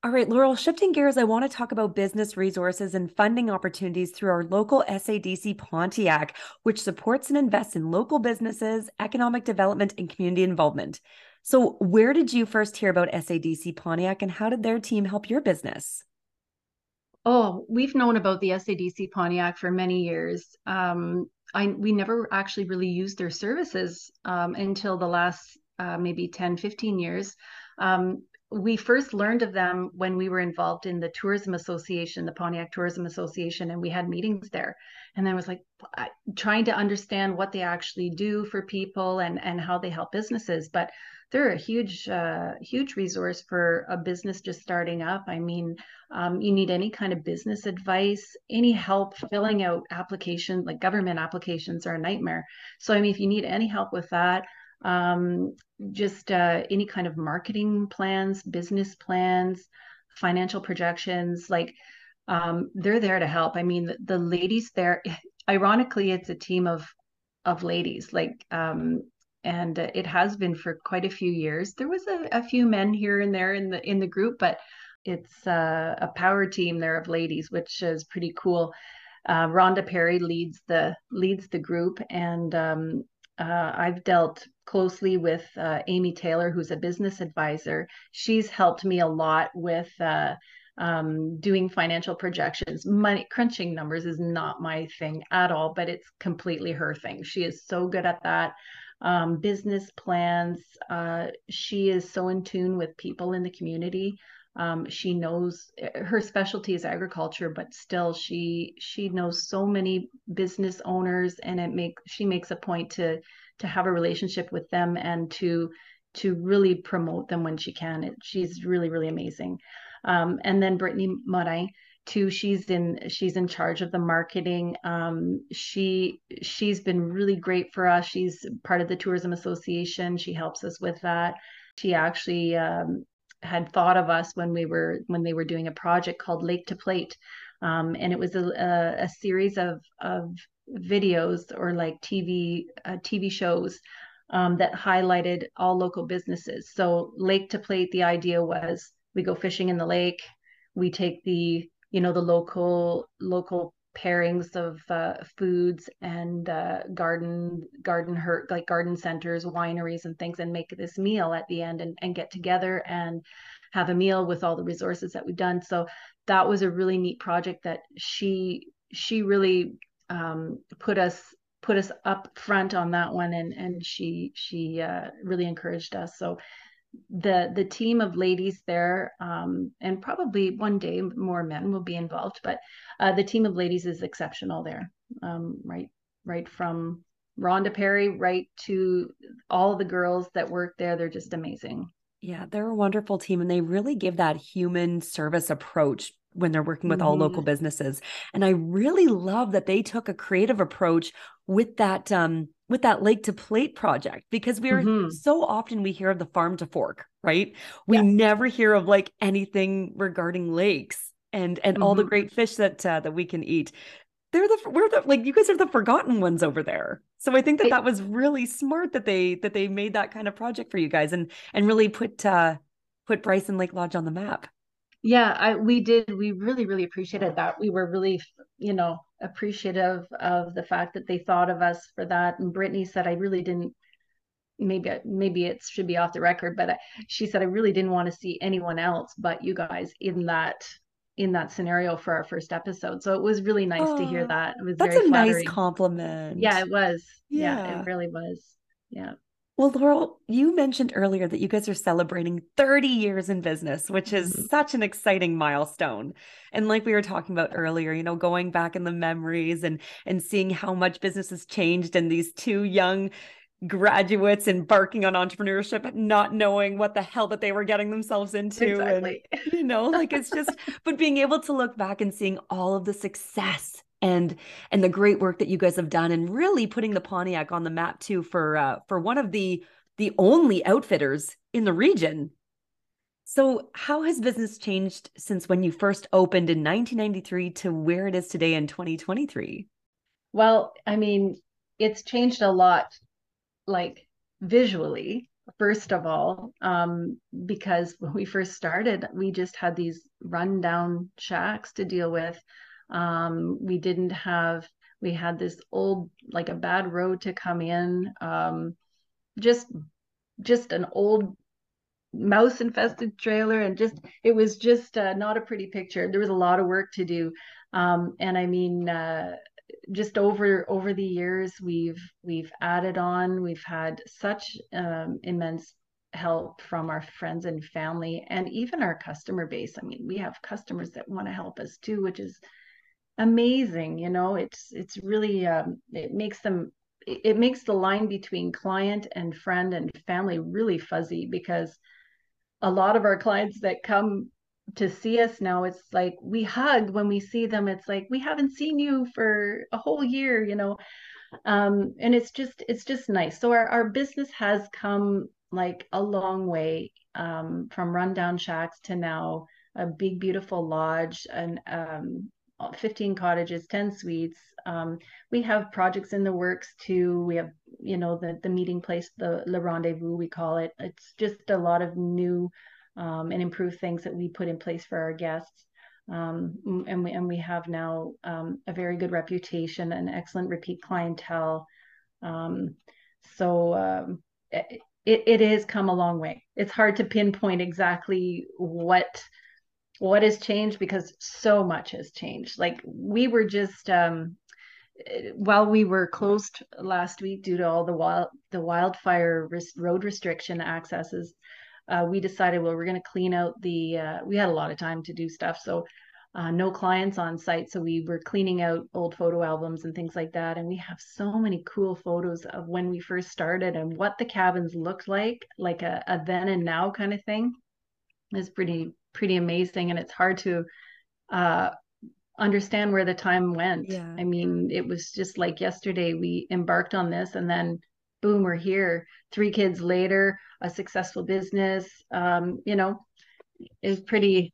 All right, Laurel, shifting gears, I want to talk about business resources and funding opportunities through our local SADC Pontiac, which supports and invests in local businesses, economic development, and community involvement. So, where did you first hear about SADC Pontiac and how did their team help your business? Oh, we've known about the SADC Pontiac for many years. Um, I we never actually really used their services um, until the last uh, maybe 10, 15 years. Um, we first learned of them when we were involved in the tourism association the pontiac tourism association and we had meetings there and then I was like trying to understand what they actually do for people and and how they help businesses but they're a huge uh, huge resource for a business just starting up i mean um, you need any kind of business advice any help filling out applications like government applications are a nightmare so i mean if you need any help with that um, just uh, any kind of marketing plans, business plans, financial projections. Like um, they're there to help. I mean, the, the, ladies there. Ironically, it's a team of of ladies. Like um, and it has been for quite a few years. There was a, a few men here and there in the in the group, but it's uh, a power team there of ladies, which is pretty cool. Uh, Rhonda Perry leads the leads the group, and um, uh, I've dealt closely with uh, Amy Taylor, who's a business advisor. She's helped me a lot with uh, um, doing financial projections. Money crunching numbers is not my thing at all, but it's completely her thing. She is so good at that. Um, business plans. Uh, she is so in tune with people in the community. Um, she knows her specialty is agriculture, but still she she knows so many business owners, and it make she makes a point to to have a relationship with them and to to really promote them when she can. It, she's really really amazing. Um, and then Brittany Morin too. She's in she's in charge of the marketing. Um, she she's been really great for us. She's part of the tourism association. She helps us with that. She actually um, had thought of us when we were when they were doing a project called Lake to Plate, um, and it was a, a, a, series of of videos or like TV uh, TV shows um, that highlighted all local businesses. So Lake to Plate, the idea was we go fishing in the lake, we take the you know the local local pairings of uh, foods and uh, garden garden hurt like garden centers wineries and things and make this meal at the end and, and get together and have a meal with all the resources that we've done. So that was a really neat project that she she really um, put us put us up front on that one and and she she uh, really encouraged us. So the the team of ladies there um, and probably one day more men will be involved but uh, the team of ladies is exceptional there. Um, right right from rhonda perry right to all the girls that work there. They're just amazing. Yeah they're a wonderful team and they really give that human service approach when they're working with mm-hmm. all local businesses. And i really love that they took a creative approach with that um with that lake to plate project because we are mm-hmm. so often we hear of the farm to fork right we never hear of like anything regarding lakes and and mm-hmm. all the mm-hmm. great fish that uh, that we can eat they're the we're the like you guys are the forgotten ones over there so i think that that was really smart that they that they made that kind of project for you guys and and really put uh put bryson lake lodge on the map yeah I, we did we really really appreciated that we were really you know appreciative of the fact that they thought of us for that. And brittany said i really didn't maybe maybe it should be off the record but she said i really didn't want to see anyone else but you guys in that in that scenario for our first episode. So it was really nice oh, to hear that. It was that's a flattering. nice compliment. Yeah it was. Yeah. yeah. it really was. Yeah well, Laurel, you mentioned earlier that you guys are celebrating 30 years in business, which is mm-hmm. such an exciting milestone. And like we were talking about earlier, you know, going back in the memories and and seeing how much business has changed and these two young graduates embarking on entrepreneurship not knowing what the hell that they were getting themselves into exactly. and you know like it's just but being able to look back and seeing all of the success and and the great work that you guys have done and really putting the Pontiac on the map too for uh, for one of the the only outfitters in the region. So, how has business changed since when you first opened in 1993 to where it is today in 2023? Well, I mean, it's changed a lot like visually first of all um, because when we first started we just had these rundown shacks to deal with um, we didn't have, we had this old, like a bad road to come in. Um, just, just an old mouse infested trailer and just it was just uh, not a pretty picture there was a lot of work to do um, and i mean uh, just over over the years we've we've added on we've had such um, immense help from our friends and family and even our customer base. I mean, we have customers that want to help us too, which is amazing. You know, it's it's really um, it makes them it makes the line between client and friend and family really fuzzy because a lot of our clients that come to see us now it's like we hug when we see them it's like we haven't seen you for a whole year you know um and it's just it's just nice so our, our business has come like a long way um from rundown shacks to now a big beautiful lodge and um 15 cottages 10 suites. Um, we have projects in the works too. We have you know the the meeting place the le rendezvous we call it. It's just a lot of new um, and improved things that we put in place for our guests. Um, and we and we have now um, a very good reputation and excellent repeat clientele. Um, so um, it, it has come a long way. It's hard to pinpoint exactly what what has changed because so much has changed. Like we were just um, while we were closed last week due to all the wild the wildfire road restriction accesses uh, we decided well we're going to clean out the uh, we had a lot of time to do stuff. So uh, no clients on site so we were cleaning out old photo albums and things like that. And we have so many cool photos of when we first started and what the cabins looked like like a, a then and now kind of thing. Is pretty pretty amazing and it's hard to uh, understand where the time went yeah. i mean it was just like yesterday we embarked on this and then boom we're here three kids later a successful business um, you know is pretty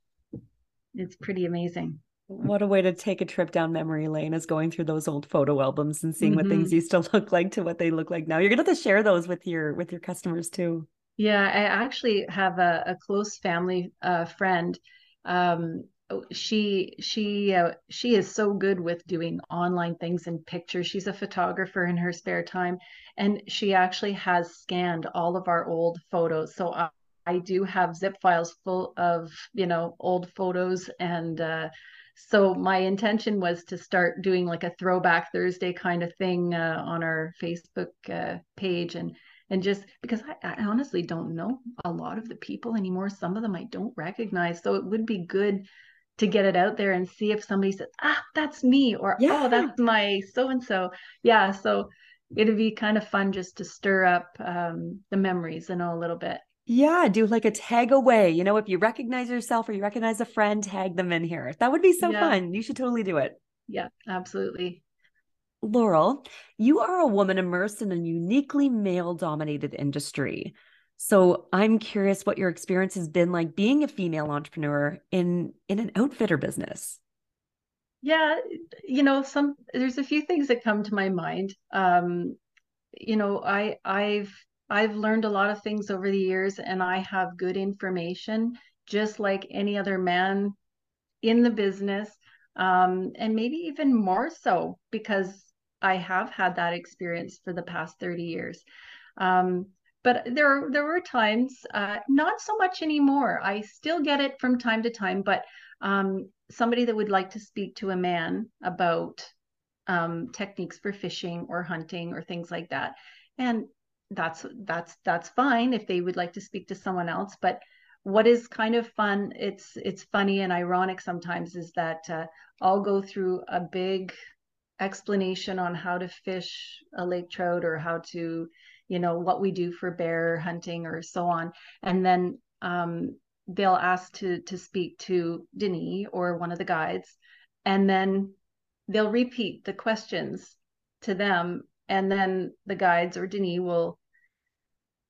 it's pretty amazing what a way to take a trip down memory lane is going through those old photo albums and seeing mm-hmm. what things mm-hmm. used to look like to what they look like now you're gonna have to share those with your with your customers too yeah i actually have a, a close family uh, friend. Um, Oh, she she uh, she is so good with doing online things and pictures. She's a photographer in her spare time and she actually has scanned all of our old photos. So i, I do have zip files full of you know old photos and uh, so my intention was to start doing like a throwback thursday kind of thing uh, on our facebook uh, page and and just because I, I, honestly don't know a lot of the people anymore some of them i don't recognize so it would be good to get it out there and see if somebody says, ah, that's me, or oh, yeah. oh, that's my so and so. Yeah. So it'd be kind of fun just to stir up um, the memories, and know, a little bit. Yeah, do like a tag away. You know, if you recognize yourself or you recognize a friend, tag them in here. That would be so yeah. fun. You should totally do it. Yeah, absolutely. Laurel, you are a woman immersed in a uniquely male dominated industry. So I'm curious what your experience has been like being a female entrepreneur in in an outfitter business. Yeah, you know, some there's a few things that come to my mind. Um, you know, I I've I've learned a lot of things over the years and I have good information just like any other man in the business. Um, and maybe even more so because I have had that experience for the past 30 years. Um, but there there were times uh, not so much anymore i still get it from time to time but um, somebody that would like to speak to a man about um, techniques for fishing or hunting or things like that and that's that's that's fine if they would like to speak to someone else but what is kind of fun it's it's funny and ironic sometimes is that uh, i'll go through a big explanation on how to fish a lake trout or how to you know what we do for bear hunting or so on. And then um, they'll ask to to speak to Denis or one of the guides and then they'll repeat the questions to them and then the guides or Denis will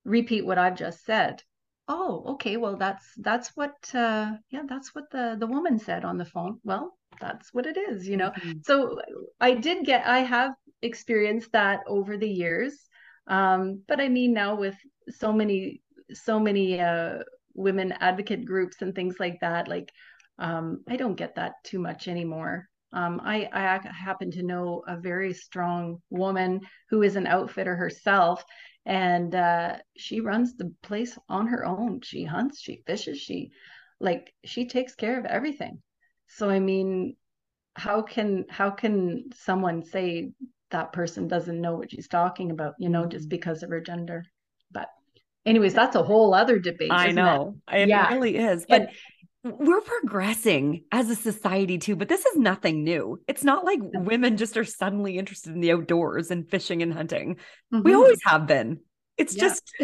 repeat what I've just said. Oh okay well that's that's what uh yeah that's what the the woman said on the phone. Well that's what it is you know mm-hmm. so i did get i have experienced that over the years um, but I mean, now with so many, so many uh, women advocate groups and things like that, like um, I don't get that too much anymore. Um, I, I happen to know a very strong woman who is an outfitter herself, and uh, she runs the place on her own. She hunts, she fishes, she like she takes care of everything. So I mean, how can how can someone say that person doesn't know what she's talking about, you know, just mm-hmm. because of her gender. But anyways, that's a whole other debate. I know. It? it yeah. really is. But we're progressing as a society too, but this is nothing new. It's not like women just are suddenly interested in the outdoors and fishing and hunting. Mm-hmm. We always have been. It's yeah. just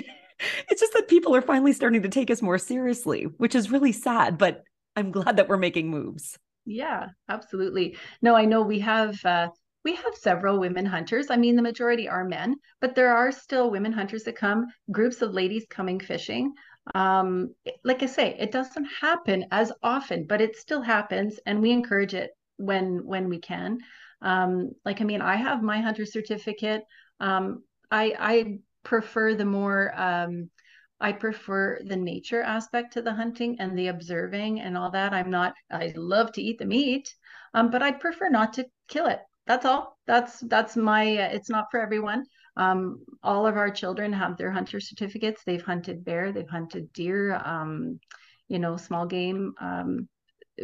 it's just that people are finally starting to take us more seriously, which is really sad, but I'm glad that we're making moves. Yeah, absolutely. No, I know we have uh we have several women hunters. I mean, the majority are men, but there are still women hunters that come, groups of ladies coming fishing um, like I say, it doesn't happen as often, but it still happens, and we encourage it when when we can. Um, like I mean, I have my hunter certificate. Um, I I prefer the more um, I prefer the nature aspect to the hunting and the observing and all that. I'm not. I love to eat the meat, um, but I prefer not to kill it. That's all. That's that's my. Uh, it's not for everyone. Um, all of our children have their hunter certificates. They've hunted bear, they've hunted deer, um, you know, small game. Um,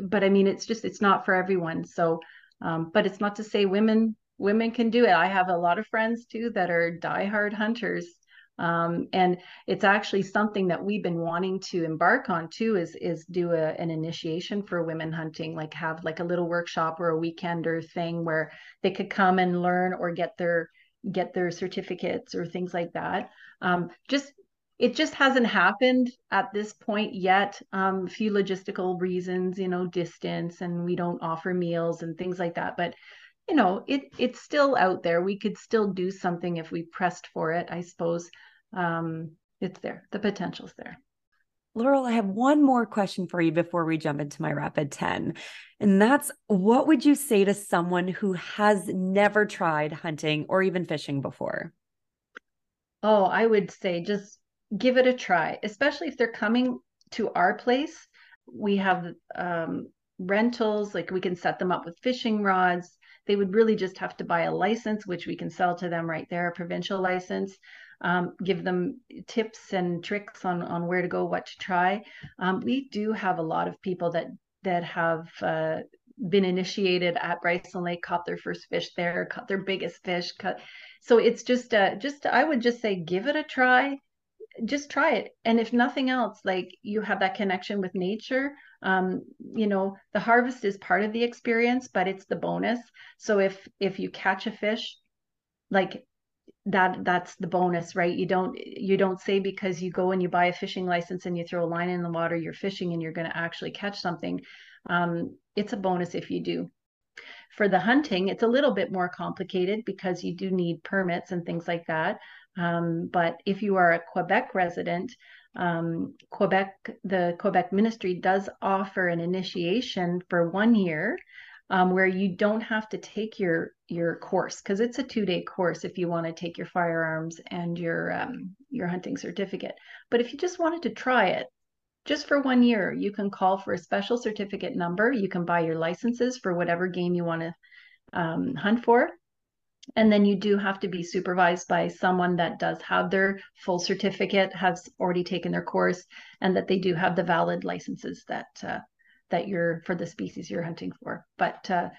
but I mean, it's just it's not for everyone. So, um, but it's not to say women women can do it. I have a lot of friends too that are diehard hunters. Um, and it's actually something that we've been wanting to embark on too is is do a, an initiation for women hunting like have like a little workshop or a weekend or thing where they could come and learn or get their get their certificates or things like that. Um, just it just hasn't happened at this point yet. Um, a few logistical reasons, you know, distance, and we don't offer meals and things like that. But you know, it it's still out there. We could still do something if we pressed for it. I suppose um, it's there. The potential's there. Laurel, I have one more question for you before we jump into my rapid 10. And that's what would you say to someone who has never tried hunting or even fishing before? Oh, I would say just give it a try, especially if they're coming to our place. We have um, rentals, like we can set them up with fishing rods. They would really just have to buy a license, which we can sell to them right there, a provincial license um, give them tips and tricks on on where to go, what to try. Um, we do have a lot of people that that have uh, been initiated at Bryson Lake, caught their first fish there, caught their biggest fish. So it's just uh, just I would just say give it a try. Just try it, and if nothing else, like you have that connection with nature. Um, you know, the harvest is part of the experience, but it's the bonus. So if if you catch a fish, like that that's the bonus right? You don't you don't say because you go and you buy a fishing license and you throw a line in the water you're fishing and you're going to actually catch something um, it's a bonus if you do. For the hunting it's a little bit more complicated because you do need permits and things like that um, but if you are a quebec resident um, quebec the quebec ministry does offer an initiation for one year um, where you don't have to take your your course because it's a two day course if you want to take your firearms and your um, your hunting certificate. But if you just wanted to try it, just for one year, you can call for a special certificate number. You can buy your licenses for whatever game you want to um, hunt for. And then you do have to be supervised by someone that does have their full certificate, has already taken their course, and that they do have the valid licenses that uh, that you're for the species you're hunting for. But uh,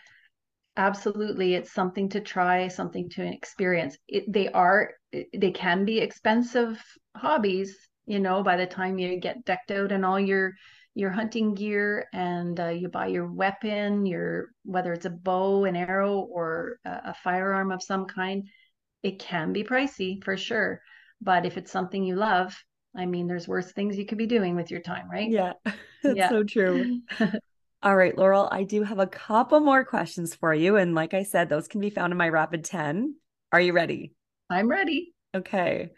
absolutely, it's something to try, something to experience. It, they are, they can be expensive hobbies. You know, by the time you get decked out in all your your hunting gear and uh, you buy your weapon, your whether it's a bow, an arrow, or a, a firearm of some kind, it can be pricey for sure. But if it's something you love, I mean, there's worse things you could be doing with your time, right? Yeah, that's yeah. so true. All right, Laurel, I do have a couple more questions for you. And like I said, those can be found in my rapid 10. Are you ready? I'm ready. Okay.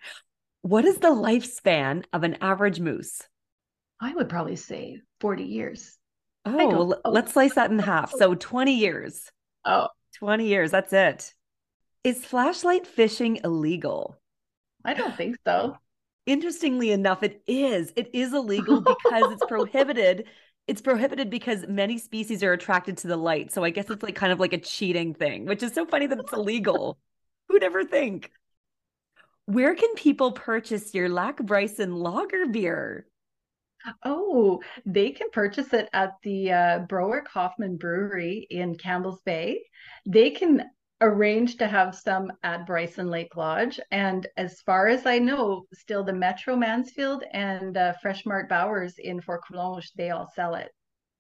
What is the lifespan of an average moose? I would probably say 40 years. Oh, oh. let's slice that in half. So 20 years. Oh, 20 years. That's it. Is flashlight fishing illegal? I don't think so. Interestingly enough, it is. It is illegal because it's prohibited. It's prohibited because many species are attracted to the light. So I guess it's like kind of like a cheating thing, which is so funny that it's illegal. Who'd ever think? Where can people purchase your Lac Bryson lager beer? Oh, they can purchase it at the uh, Brauwerk Hoffman Brewery in Campbell's Bay. They can arranged to have some at Bryson Lake Lodge. And as far as I know, still the Metro Mansfield and uh, Fresh Mart Bowers in Fort Coulonge, they all sell it.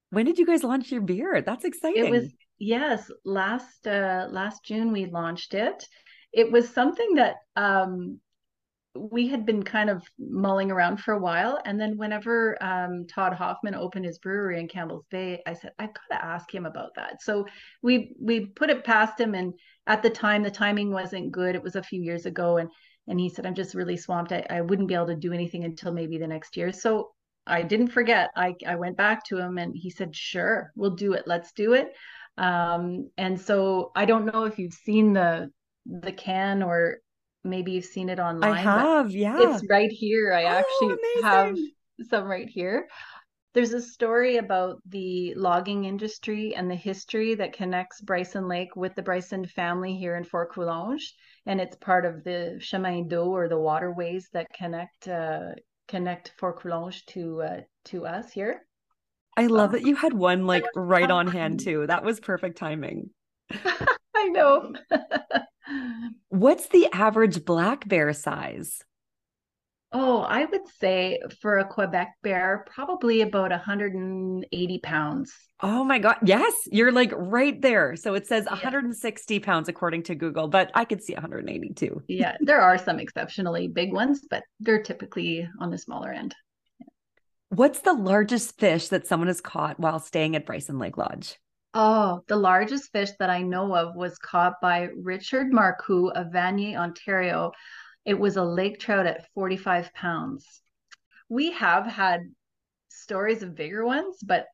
When did you guys launch your beer? That's exciting. It was yes, last uh, last June we launched it. It was something that um, we had been kind of mulling around for a while. And then whenever um, Todd Hoffman opened his brewery in Campbell's Bay, I said, I've got to ask him about that. So we we put it past him. And at the time, the timing wasn't good. It was a few years ago. And and he said, I'm just really swamped. I, I wouldn't be able to do anything until maybe the next year. So I didn't forget. I, I went back to him and he said, sure, we'll do it. Let's do it. Um, and so I don't know if you've seen the the can or maybe you've seen it online. I have, yeah. It's right here. I Oh, actually amazing. have some right here. There's a story about the logging industry and the history that connects Bryson Lake with the Bryson family here in Fort Coulonge, and it's part of the chemin d'eau or the waterways that connect uh, connect Fort Coulonge to uh, to us here. I love that you had one like right on hand too. That was perfect timing. I know. What's the average black bear size? Oh, I would say for a Quebec bear, probably about 180 pounds. Oh my God. Yes, you're like right there. So it says Yeah. 160 pounds according to Google, but I could see 182. Yeah, there are some exceptionally big ones, but they're typically on the smaller end. What's the largest fish that someone has caught while staying at Bryson Lake Lodge? Oh, the largest fish that I know of was caught by Richard Marcoux of Vanier, Ontario. It was a lake trout at 45 pounds. We have had stories of bigger ones, but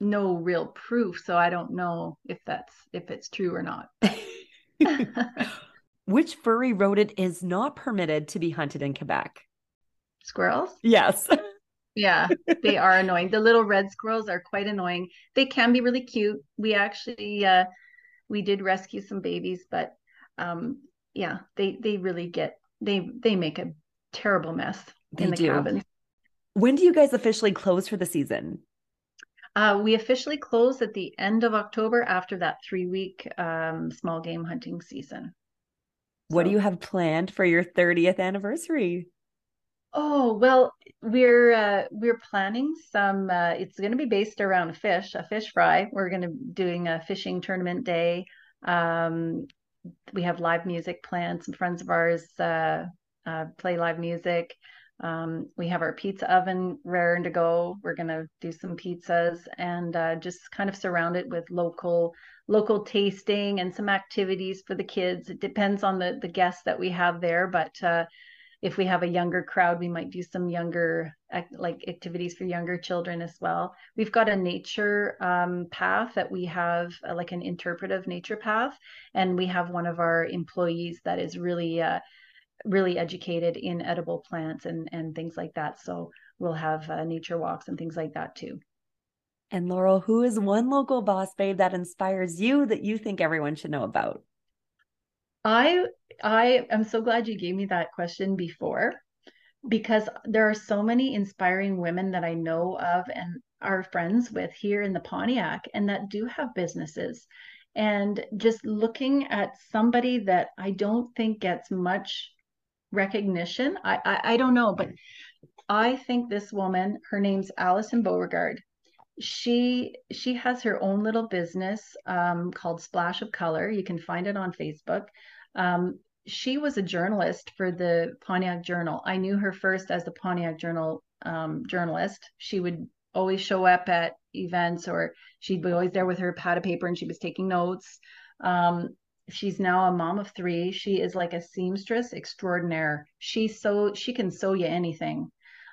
no real proof, so I don't know if that's if it's true or not. Which furry rodent is not permitted to be hunted in Quebec? Squirrels? Yes. Yeah, they are annoying. The little red squirrels are quite annoying. They can be really cute. We actually uh we did rescue some babies, but um yeah, they they really get they they make a terrible mess They in the do. cabins. When do you guys officially close for the season? Uh we officially close at the end of October after that 3 week um small game hunting season. What do you have planned for your 30th anniversary? Oh, well, we're uh we're planning some uh it's going to be based around fish, a fish fry. We're going to be doing a fishing tournament day. Um we have live music planned. Some friends of ours uh uh play live music. Um we have our pizza oven raring to go. We're to do some pizzas and uh just kind of surround it with local local tasting and some activities for the kids. It depends on the the guests that we have there, but uh if we have a younger crowd, we might do some younger like activities for younger children as well. We've got a nature um, path that we have uh, like an interpretive nature path, and we have one of our employees that is really uh, really educated in edible plants and and things like that. So we'll have uh, nature walks and things like that too. And Laurel, who is one local boss babe that inspires you that you think everyone should know about? I I am so glad you gave me that question before because there are so many inspiring women that I know of and are friends with here in the Pontiac and that do have businesses. And just looking at somebody that I don't think gets much recognition, I I, I don't know, but I think this woman, her name's Allison Beauregard. She she has her own little business um, called Splash of Color. You can find it on Facebook. Um, she was a journalist for the Pontiac Journal. I knew her first as the Pontiac Journal um, journalist. She would always show up at events, or she'd be always there with her pad of paper, and she was taking notes. Um, she's now a mom of three. She is like a seamstress extraordinaire. She's so she can sew you anything.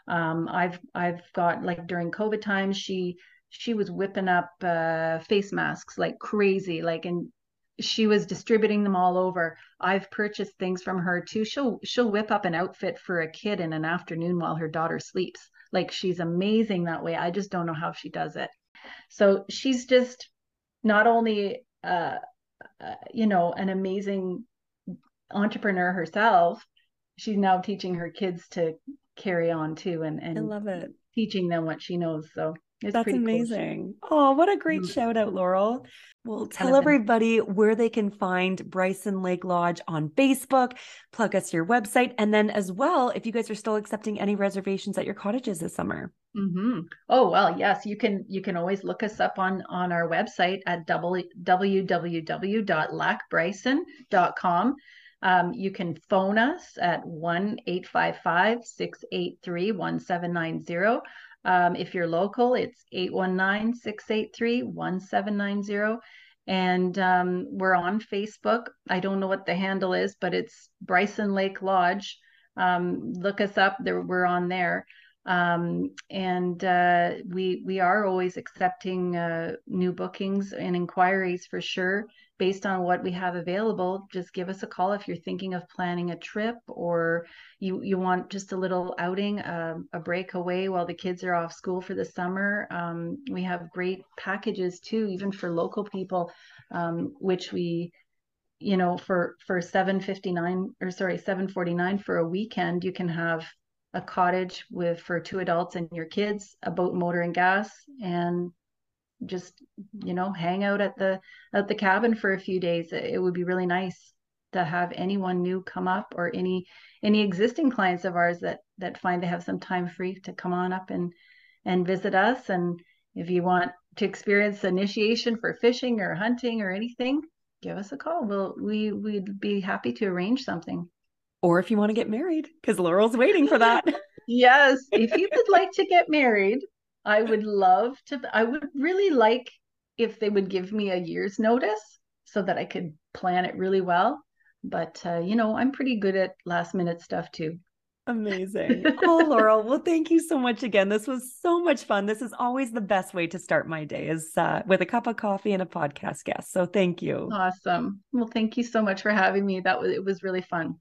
Um, I've I've got like during COVID times, she she was whipping up uh, face masks like crazy, like and she was distributing them all over. I've purchased things from her too. She'll she'll whip up an outfit for a kid in an afternoon while her daughter sleeps. Like she's amazing that way. I just don't know how she does it. So she's just not only uh, uh you know an amazing entrepreneur herself, she's now teaching her kids to carry on too and and I love it. teaching them what she knows. So That's amazing. Cool. Oh, what a great mm-hmm. shout out, Laurel. Well, tell everybody where they can find Bryson Lake Lodge on Facebook, plug us your website, and then as well, if you guys are still accepting any reservations at your cottages this summer. Mm-hmm. Oh well, yes, you can. You can always look us up on on our website at www.lacbryson.com. Um, you can phone us at 1 855 683 1790. Um, if you're local, it's 819 683 1790. And um, we're on Facebook. I don't know what the handle is, but it's Bryson Lake Lodge. Um, look us up. There, we're on there. Um, and uh, we we are always accepting uh, new bookings and inquiries for sure. Based on what we have available just give us a call if you're thinking of planning a trip or you you want just a little outing um, a break away while the kids are off school for the summer. Um, we have great packages too even for local people um, which we you know for for 759 or sorry 749 for a weekend you can have a cottage with for two adults and your kids, a boat, motor, and gas, and just you know hang out at the at the cabin for a few days. It would be really nice to have anyone new come up or any any existing clients of ours that that find they have some time free to come on up and and visit us. And if you want to experience initiation for fishing or hunting or anything give us a call. We'll we we'd be happy to arrange something or if you want to get married, because Laurel's waiting for that. yes. If you would like to get married, I would love to. I would really like if they would give me a year's notice so that I could plan it really well. But, uh, you know, I'm pretty good at last minute stuff too. Amazing. Oh, Laurel. Well, thank you so much again. This was so much fun. This is always the best way to start my day is uh, with a cup of coffee and a podcast guest. So thank you. Awesome. Well, thank you so much for having me. That was, it was really fun.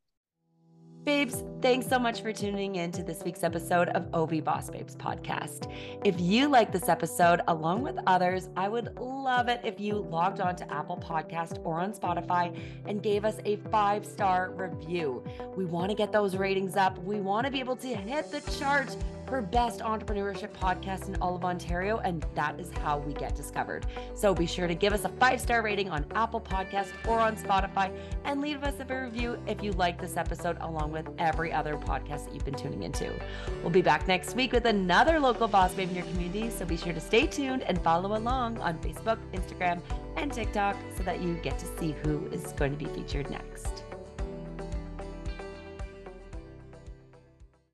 Babes, thanks so much for tuning in to this week's episode of OV Boss Babes podcast. If you like this episode, along with others, I would love it if you logged on to Apple Podcast or on Spotify and gave us a five star review. We want to get those ratings up. We want to be able to hit the charts for best entrepreneurship podcast in all of Ontario, and that is how we get discovered. So be sure to give us a five star rating on Apple Podcast or on Spotify, and leave us a review if you like this episode, along with every other podcast that you've been tuning into. We'll be back next week with another local boss babe in your community, so be sure to stay tuned and follow along on Facebook, Instagram, and TikTok so that you get to see who is going to be featured next.